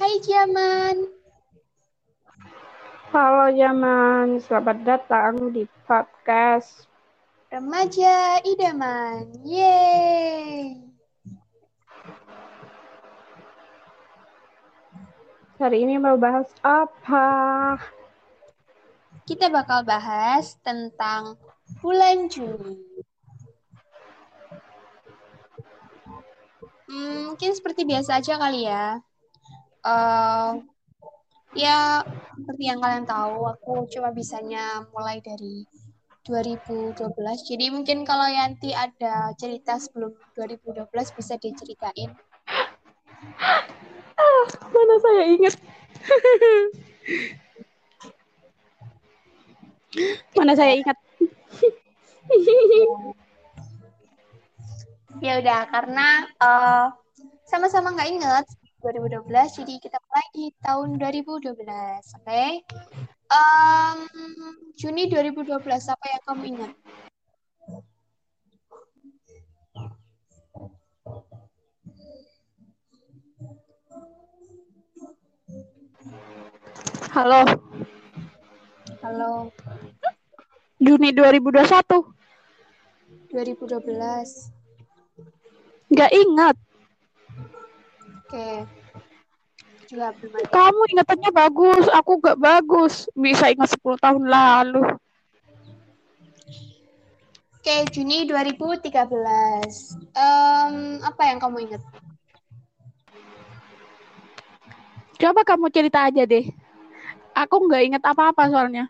Hai Jaman. Halo Jaman, selamat datang di podcast Remaja Idaman. Yeay. Hari ini mau bahas apa? Kita bakal bahas tentang bulan Juni. Hmm, mungkin seperti biasa aja kali ya. Uh, ya, seperti yang kalian tahu, aku cuma bisanya mulai dari 2012. Jadi mungkin kalau Yanti ada cerita sebelum 2012 bisa diceritain. Ah, mana saya ingat. mana saya ingat. ya udah karena uh, sama-sama nggak inget 2012 jadi kita mulai di tahun 2012 oke okay? um, Juni 2012 apa yang kamu ingat Halo. Halo. Juni 2021. 2012. Nggak ingat. Oke. Ada. Kamu ingatannya bagus, aku nggak bagus. Bisa ingat 10 tahun lalu. Oke, Juni 2013. Um, apa yang kamu ingat? Coba kamu cerita aja deh. Aku nggak ingat apa-apa soalnya.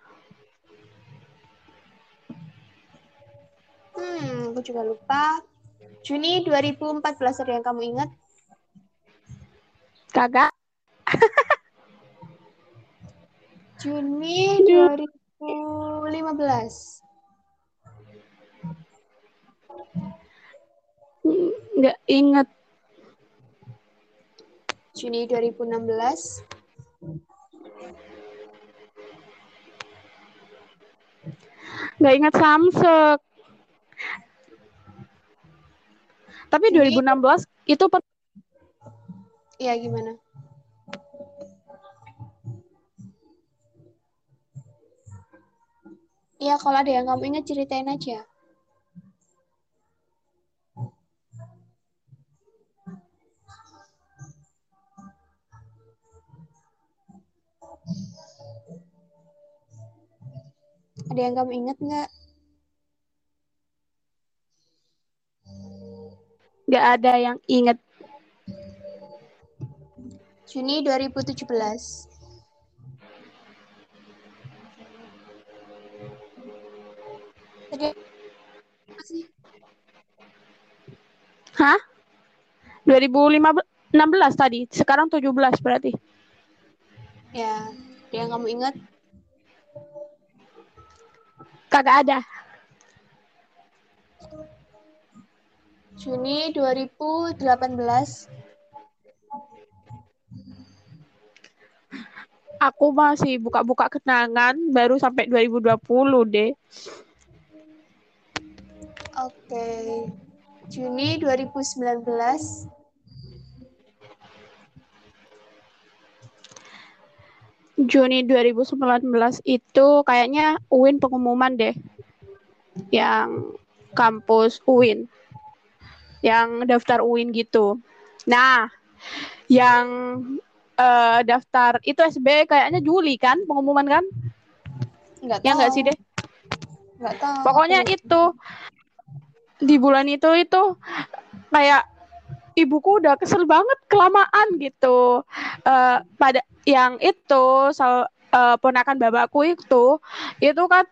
Hmm, aku juga lupa. Juni 2014 ada yang kamu ingat? Kagak. Juni 2015. Nggak ingat. Juni 2016. Nggak ingat Samsung. Tapi Jadi- 2016 itu per Iya, gimana? Iya, kalau ada yang kamu ingat ceritain aja. Ada yang kamu ingat nggak? nggak ada yang ingat. Juni 2017. Tadi apa sih? Hah? 2016 tadi, sekarang 17 berarti. Ya, yang kamu ingat? Kagak ada. Juni 2018. Aku masih buka-buka kenangan baru sampai 2020 deh. Oke. Juni 2019. Juni 2019 itu kayaknya UIN pengumuman deh. Yang kampus UIN. Yang daftar UIN gitu. Nah, yang eh, daftar itu SB kayaknya Juli kan pengumuman kan? Enggak Ya tahu. nggak sih deh? Enggak tahu. Pokoknya itu di bulan itu itu kayak ibuku udah kesel banget kelamaan gitu. Eh, pada yang itu sal, eh, ponakan bapakku itu itu kan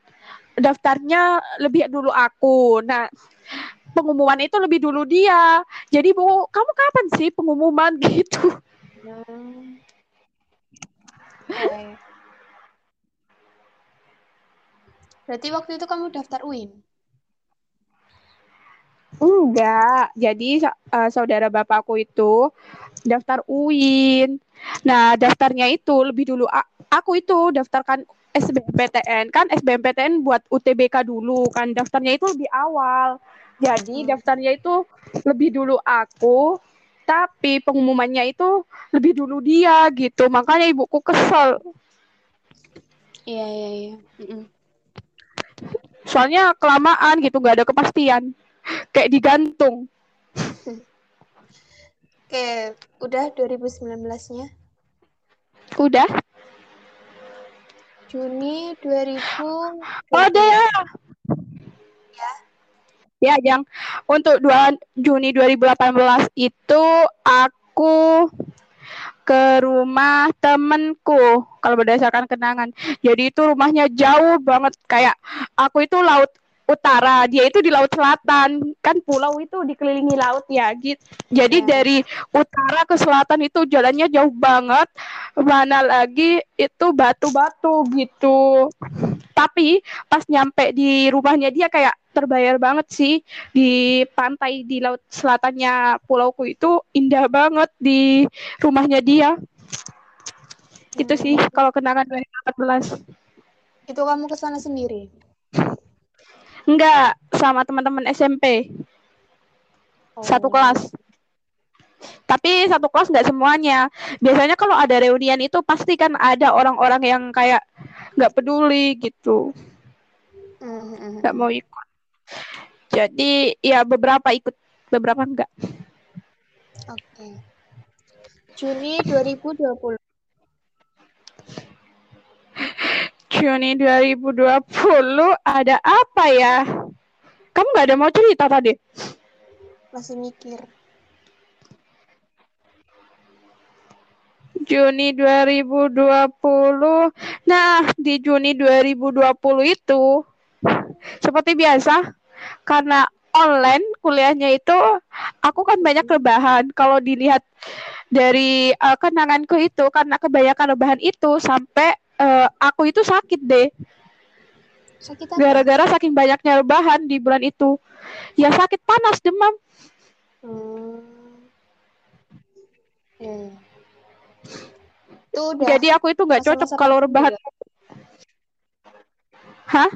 daftarnya lebih dulu aku. Nah, pengumuman itu lebih dulu dia. Jadi, Bu, kamu kapan sih pengumuman gitu? Hmm. Berarti waktu itu kamu daftar UIN? Enggak. Jadi eh, saudara bapakku itu daftar UIN. Nah, daftarnya itu lebih dulu aku itu daftarkan SBMPTN. Kan SBMPTN buat UTBK dulu kan daftarnya itu lebih awal. Jadi daftarnya itu lebih dulu aku tapi pengumumannya itu lebih dulu dia gitu. Makanya ibuku kesel. Iya, iya, iya. Soalnya kelamaan gitu nggak ada kepastian. Kayak digantung. Oke, udah 2019-nya. udah. Juni 2000. oh ada ya ya yang untuk 2 Juni 2018 itu aku ke rumah temenku kalau berdasarkan kenangan. Jadi itu rumahnya jauh banget kayak aku itu laut utara dia itu di laut selatan. Kan pulau itu dikelilingi laut ya gitu jadi Ya. dari utara ke selatan itu jalannya jauh banget. Mana lagi itu batu-batu gitu. Tapi pas nyampe di rumahnya dia kayak terbayar banget sih di pantai di laut selatannya pulauku itu indah banget di rumahnya dia. Itu sih kalau kenangan 2014 Itu kamu ke sana sendiri. enggak sama teman-teman SMP satu Oh. kelas. Tapi satu kelas nggak semuanya. Biasanya kalau ada reunian itu pasti kan ada orang-orang yang kayak nggak peduli gitu. Mhm. nggak mau ikut jadi ya beberapa ikut beberapa enggak Oke. Juni 2020. Juni 2020 ada apa ya kamu nggak ada mau cerita tadi Masih mikir. Juni 2020 nah di Juni 2020 itu seperti biasa karena online kuliahnya itu aku kan banyak rebahan. Kalau dilihat dari eh, kenanganku itu karena kebanyakan rebahan itu sampai eh, aku itu sakit deh. Sakit gara-gara saking banyaknya rebahan di bulan itu. Ya sakit panas demam. Hmm. Itu udah jadi aku itu nggak cocok kalau rebahan. hah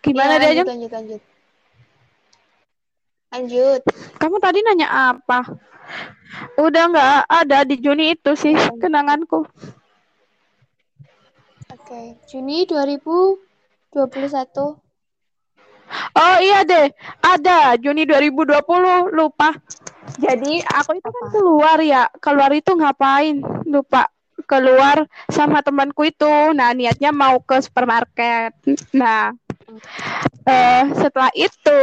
gimana Ya, lanjut, Jeng? lanjut, lanjut. Lanjut. kamu tadi nanya apa udah nggak ada di Juni itu sih kenanganku Oke. Juni 2021. Oh iya deh, ada Juni 2020 lupa. Jadi aku itu kan keluar ya, keluar itu ngapain? Lupa keluar sama temanku itu. Nah niatnya mau ke supermarket. Nah eh, setelah itu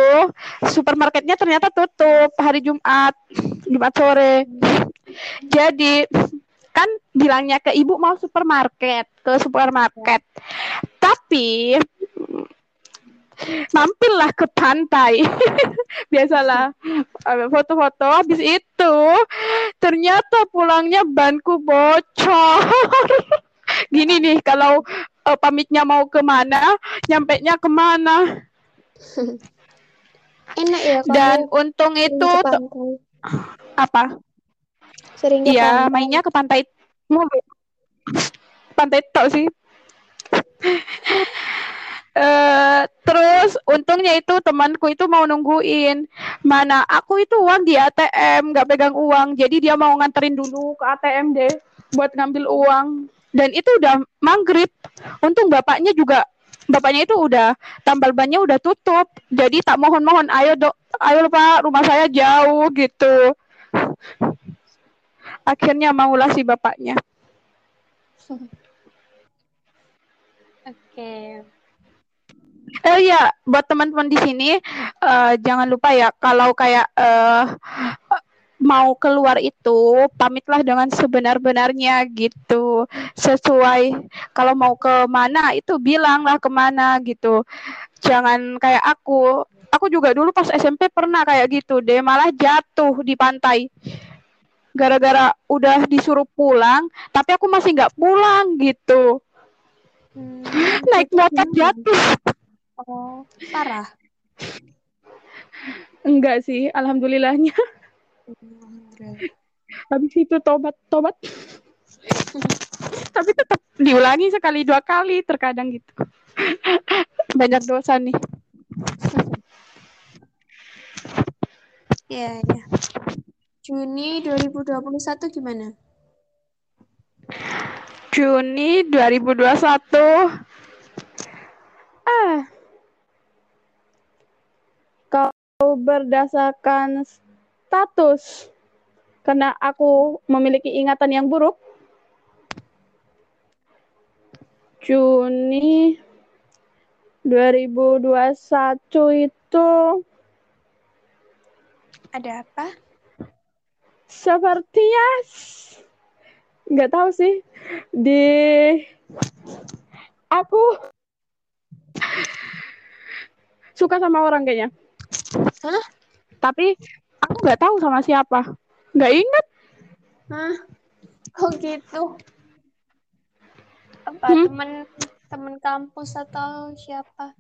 supermarketnya ternyata tutup hari Jumat, Jumat sore. Jadi kan bilangnya ke ibu mau supermarket, ke supermarket. Tapi mampirlah ke pantai. Biasalah eh, foto-foto habis itu ternyata pulangnya banku bocor. Gini nih kalau eh, pamitnya mau ke mana, nyampe nya ke mana. Enak ya Dan untung itu apa? Sering Iya, pantai. mainnya ke pantai mulu. Pantai tok sih. Eh, terus untungnya itu temanku itu mau nungguin. Mana aku itu uang di ATM, nggak pegang uang. Jadi dia mau nganterin dulu ke ATM deh buat ngambil uang. Dan itu udah maghrib. Untung bapaknya juga bapaknya itu udah tambal bannya udah tutup. Jadi tak mohon-mohon ayo dok, ayo Pak, rumah saya jauh gitu. Akhirnya maulah si bapaknya. Oke. Oh iya, buat teman-teman di sini eh, jangan lupa ya kalau kayak eh, mau keluar itu pamitlah dengan sebenar-benarnya gitu. Sesuai kalau mau ke mana itu bilanglah ke mana gitu. Jangan kayak aku. Aku juga dulu pas SMP pernah kayak gitu deh, malah jatuh di pantai. Gara-gara udah disuruh pulang, tapi aku masih nggak pulang gitu. Hmm, Naik itu motor jatuh. Oh, parah. Enggak sih, alhamdulillahnya. Habis itu tobat, tobat. Tapi tetap diulangi sekali dua kali terkadang gitu. Banyak dosa nih. Iya, ya. Juni 2021 gimana? Juni 2021. Ah. Kalau berdasarkan status karena aku memiliki ingatan yang buruk. Juni 2021 itu Ada apa? sepertinya nggak tahu sih di aku suka sama orang kayaknya Hah? tapi aku nggak tahu sama siapa nggak inget Hah? Kok gitu? Apa Hmm? temen temen kampus atau siapa?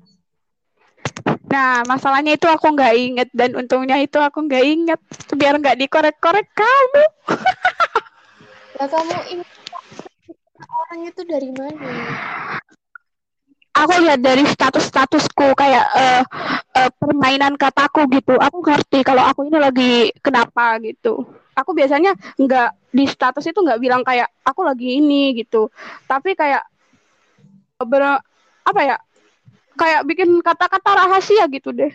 nah masalahnya itu aku nggak inget dan untungnya itu aku nggak inget biar nggak dikorek-korek kamu Ya kamu ingat orang itu dari mana? Aku lihat dari status-statusku kayak eh, eh, permainan kataku gitu. Aku ngerti kalau aku ini lagi kenapa gitu. Aku biasanya nggak di status itu nggak bilang kayak aku lagi ini gitu. Tapi kayak ber apa ya? Kayak bikin kata-kata rahasia gitu deh.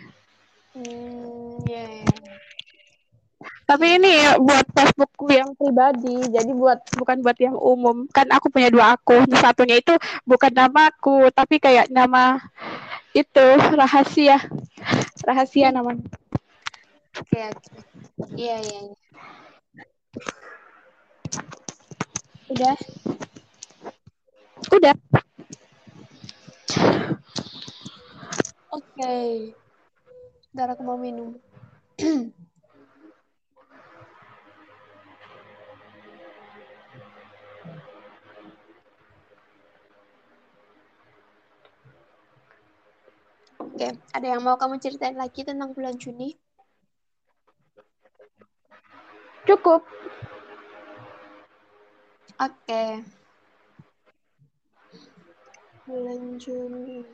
Hmm, ya, ya. Tapi ini buat Facebookku yang pribadi, jadi buat bukan buat yang umum. Kan aku punya dua akun. Satunya itu bukan namaku, tapi kayak nama itu rahasia. Rahasia namanya. Oke, oke. Iya, iya, iya. Udah? Udah. Oke. Ntar aku mau minum. Oke, ada yang mau kamu ceritain lagi tentang bulan Juni? Cukup. Oke. Bulan Juni.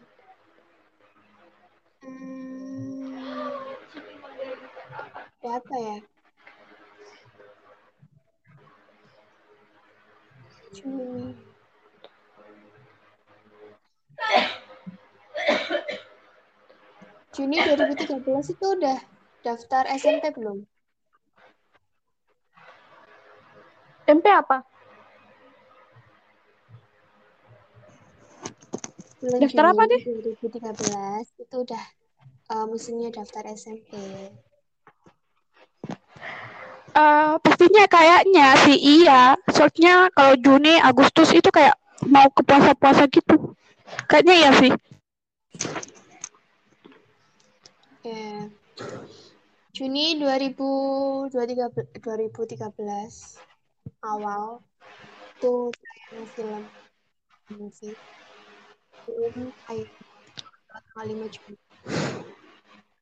Hmm, ada apa ya? Juni. Juni 2013 itu udah daftar SMP belum? MP apa? Bulan Daftar apa, Juni deh? 2013 itu udah eh, musimnya daftar SMP. Eh, pastinya kayaknya sih iya. Soalnya kalau Juni, Agustus itu kayak mau ke puasa-puasa gitu. Kayaknya iya sih. Oke. Juni 2013 2013 awal itu tayang film movie film kayak tanggal 5 Juni.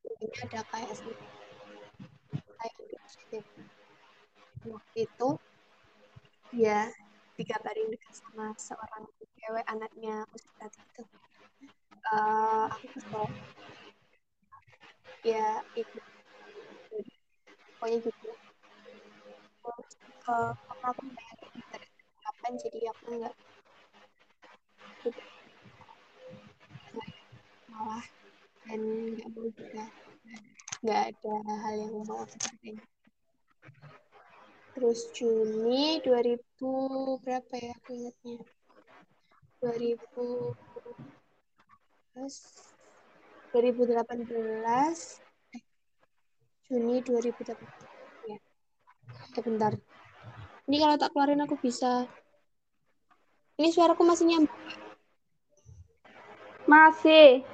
Ini ada kayak kayak positif. Waktu itu dia dikabarin dekat sama seorang cewek anaknya Ustadz gitu. Eh, aku kesel. Ya itu pokoknya gitu. Terus eh, karena aku pengen kapan jadi aku nggak malah dan nggak mau juga nggak ada hal yang mau aku ceritain. Terus Juni 2000 berapa ya aku ingatnya? 2000 2018 eh, Juni 2018 ya. Eh bentar. Ini kalau tak keluarin aku bisa. Ini suaraku masih nyambung. Masih.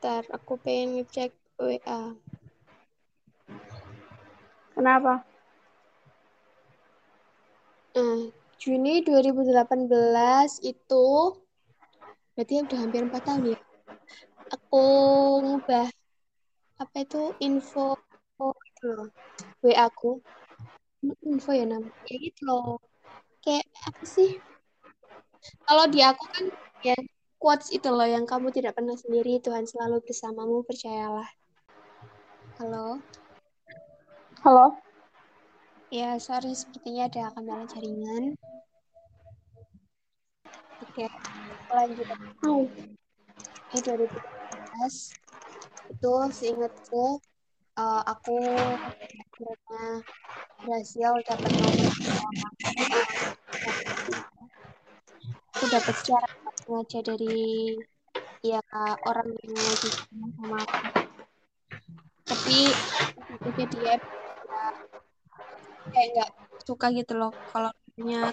Bentar, aku pengen ngecek WA. Kenapa? Nah, Juni 2018 itu berarti udah hampir 4 tahun ya. Aku ngubah apa itu info itu loh. WA aku. Info ya namanya ya gitu loh. Kayak apa sih? Kalau di aku kan ya quotes itu loh yang kamu tidak pernah sendiri, Tuhan selalu bersamamu, percayalah. Halo? Halo? Ya, sorry, sepertinya ada kendala jaringan. Oke, lanjut. Oh. Ini 2018, itu seingatku, uh, aku akhirnya berhasil dapat nomor aku dapat secara sengaja dari ya orang yang lagi sama aku. Tapi itu dia ya, kayak nggak suka gitu loh kalau punya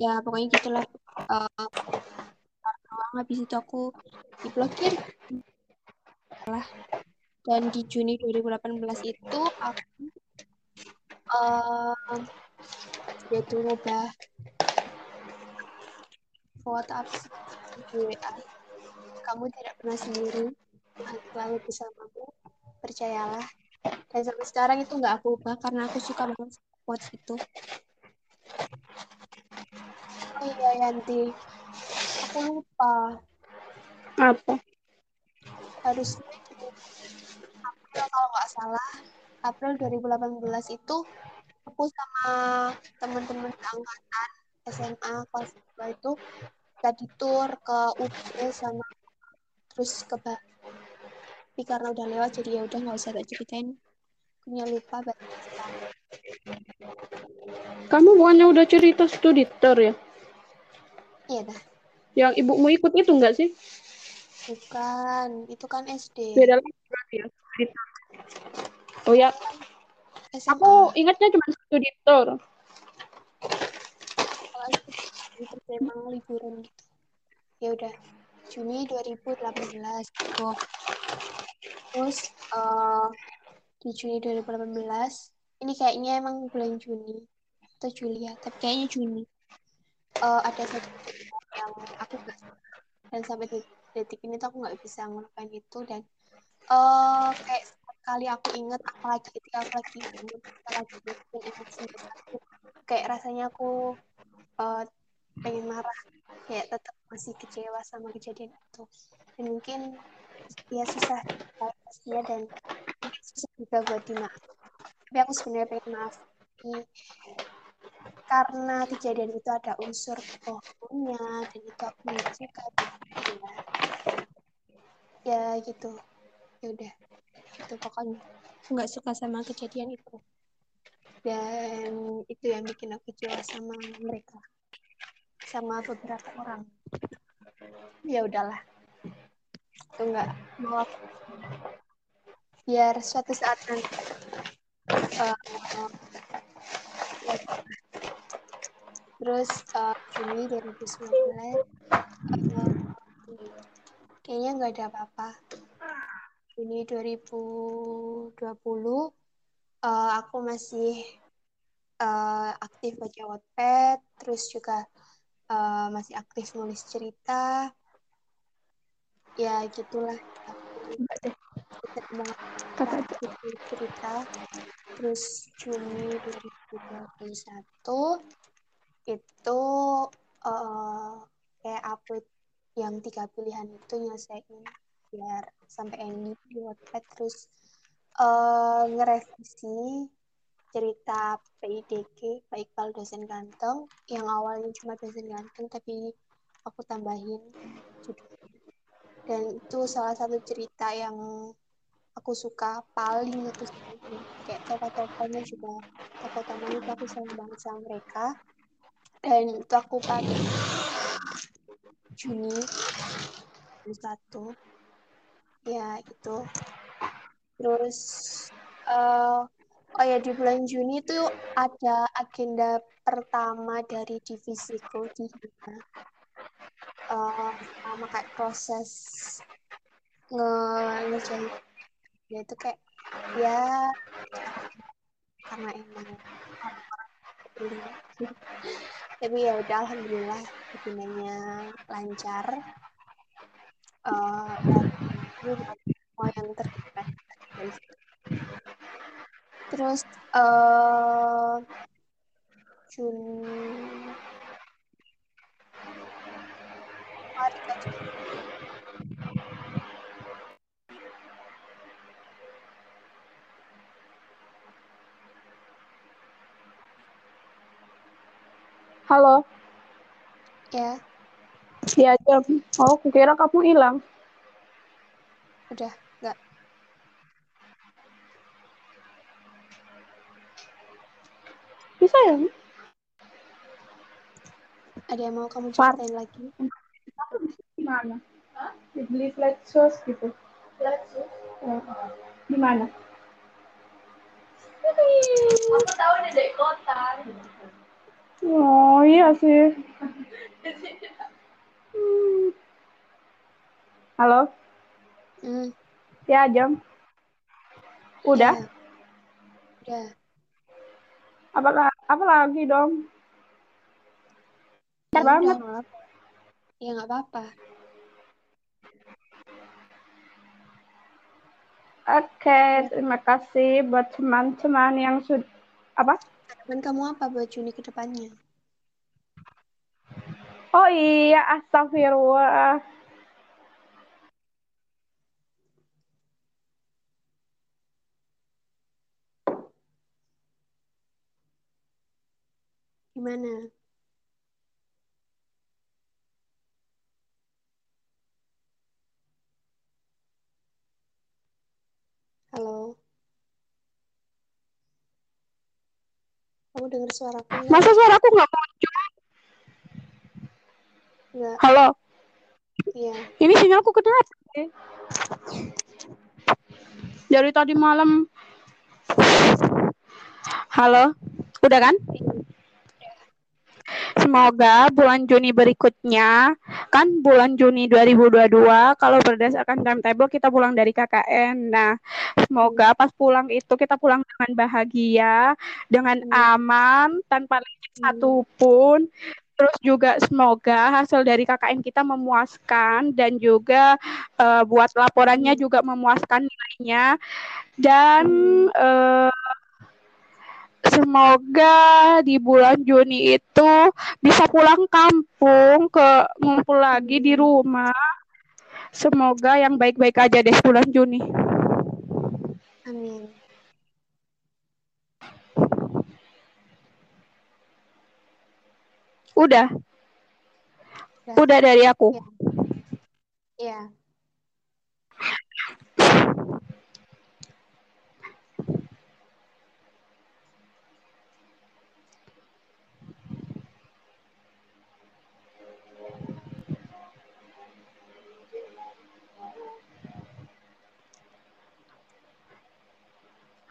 ya pokoknya gitulah uh, habis itu aku diblokir lah dan di Juni 2018 itu aku um, yaitu ngubah WhatsApp di WA kamu tidak pernah sendiri. Selalu bersamamu percayalah. Dan sampai sekarang itu nggak aku ubah karena aku suka banget quotes itu. Oh iya Yanti. Aku lupa apa? Harusnya April kalau nggak salah April 2018 itu aku sama teman-teman angkatan SMA kelas 2 itu tadi tour ke UB sama terus ke Bali tapi karena udah lewat jadi ya udah nggak usah tak ceritain. Punya lupa bahasa kamu bukannya udah cerita studi tour ya? Iya dah yang ibumu ikut itu enggak sih bukan itu kan SD beda lagi berarti ya oh ya. SMA. aku ingatnya cuma studi tour. Kalau itu memang liburan gitu. Ya udah Juni 2018 gitu. terus uh, di Juni 2018 ini kayaknya emang bulan Juni atau Juli ya tapi kayaknya Juni. Uh, ada satu yang aku gak dan sampai detik ini tuh aku nggak bisa ngelupain itu dan uh, kayak sekali aku inget apalagi ketika aku lagi apalagi bikin emosi aku kayak rasanya aku uh, pengen marah kayak tetap masih kecewa sama kejadian itu. Dan mungkin ya susah pastinya dan susah juga buat dimaaf tapi aku sebenarnya pengen maaf karena kejadian itu ada unsur bohongnya dan itu aku nggak suka ya ya gitu. Ya udah itu pokoknya. Aku nggak suka sama kejadian itu. Dan itu yang bikin aku kecewa sama mereka. Sama beberapa orang. Ya udahlah. Itu nggak mau aku. Biar suatu saat nanti uh, ya, terus uh, Juni 2019 uh, kayaknya nggak ada apa-apa. Juni 2020 uh, aku masih uh, aktif baca Wattpad terus juga uh, masih aktif nulis cerita. Ya gitulah. Cerita. Terus Juni 2021 itu uh, kayak upload yang tiga pilihan itu nyelesain biar sampai ending di Wattpad. Terus uh, ngerevisi cerita PIDK Pak Iqbal dosen ganteng. Yang awalnya cuma dosen ganteng tapi aku tambahin judulnya dan itu salah satu cerita yang aku suka paling suka kayak tokoh-tokohnya juga tokoh utamanya itu aku sayang banget sama mereka dan itu aku pakai Juni satu. Ya itu terus uh, oh ya di bulan Juni itu ada agenda pertama dari divisiku di uh, sama kayak proses nge ngerjain ya itu kayak ya karena emang tapi ya udah alhamdulillah agendanya lancar. Uh, dan mau yang situ. Terus uh, Juni Halo. Ya. Iya, jam. Oh, kira kamu hilang. Udah, enggak. Bisa ya? Ada yang mau kamu ceritain lagi? Gimana? Beli flat sauce gitu. Flat sauce? Ya. Gimana? Aku tahu ini dari kota. Oh iya sih. Hmm. Halo? Hmm. Ya, Jam. Udah? Ya. Udah. Apa, apa lagi dong? Ya, banget. Ya nggak apa-apa. Oke, terima kasih buat teman-teman yang sudah apa? Harapan kamu apa buat Juni ke depannya? Oh iya, astagfirullah. Gimana? Halo? Kamu dengar suaraku nggak? Masa suaraku nggak muncul? Nggak. Halo? Iya. Ini sinyalku kenapa? Dari tadi malam. Halo? Udah kan? Semoga bulan Juni berikutnya, kan bulan Juni 2022, kalau berdasarkan timetable kita pulang dari KKN. Nah, semoga pas pulang itu kita pulang dengan bahagia, dengan Hmm. aman, tanpa lecet Hmm. satupun. Terus juga semoga hasil dari KKN kita memuaskan dan juga eh, buat laporannya Hmm. juga memuaskan nilainya. Dan eh, semoga di bulan Juni itu bisa pulang kampung ke ngumpul lagi di rumah. Semoga yang baik-baik aja deh bulan Juni. Amin. Udah, Udah. udah dari aku. Ya. Iya.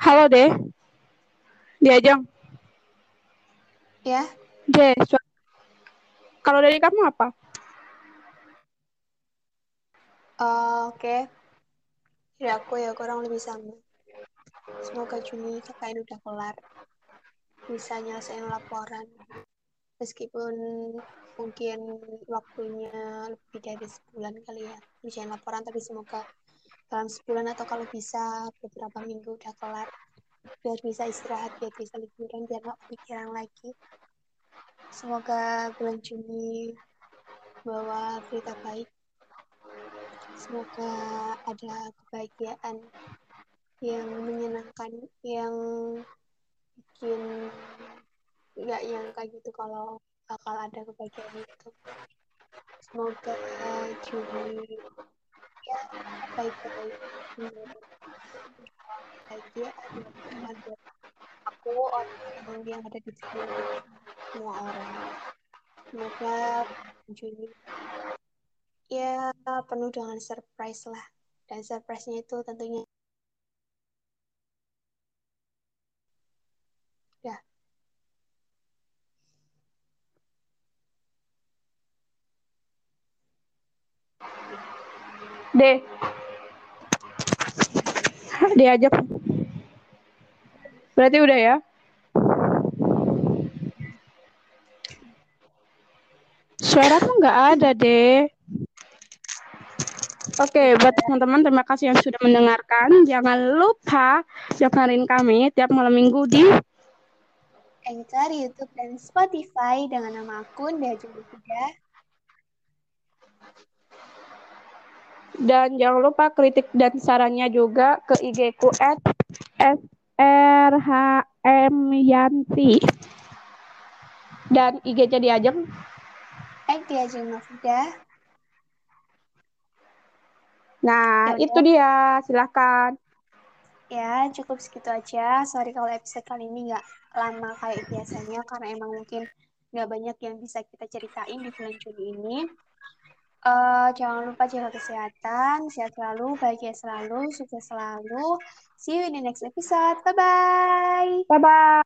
Halo deh, diajeng. Ya. Deh, kalau dari kamu apa? Eh, Oke. Dari aku ya kurang lebih sama. Semoga Juni KKN udah kelar. Bisa nyelesain laporan. Meskipun mungkin waktunya lebih dari sebulan kali ya. Nyelesain laporan, tapi semoga dalam sebulan atau kalau bisa beberapa minggu udah kelar. Biar bisa istirahat, biar bisa liburan, biar nggak kepikiran lagi. Semoga bulan Juni bawa berita baik. Semoga ada kebahagiaan yang menyenangkan, yang bikin nggak nyangka gitu kalau bakal ada kebahagiaan itu. Semoga Juni baik-baik bukan buat aku orang-orang yang ada di sekitar semua orang. Semoga Juni ya penuh dengan surprise lah dan surprise-nya itu tentunya ya Deh. Diajak. Berarti udah ya? Suaramu nggak ada deh. Oke, buat teman-teman terima kasih yang sudah mendengarkan. Jangan lupa dengerin kami tiap malam minggu di Anchor, YouTube, dan Spotify dengan nama akun Diajeng Kuda. Dan jangan lupa kritik dan sarannya juga ke IG ku at srhmyanti. dan IG-nya diajeng. Eh, diajeng Novida. Nah, Ya itu dia. Silahkan. Ya, cukup segitu aja. Sorry kalau episode kali ini nggak lama kayak biasanya, karena emang mungkin nggak banyak yang bisa kita ceritain di bulan Juni ini. Eh, jangan lupa jaga kesehatan, sehat selalu, bahagia selalu, sukses selalu. See you in the next episode. Bye-bye. Bye-bye.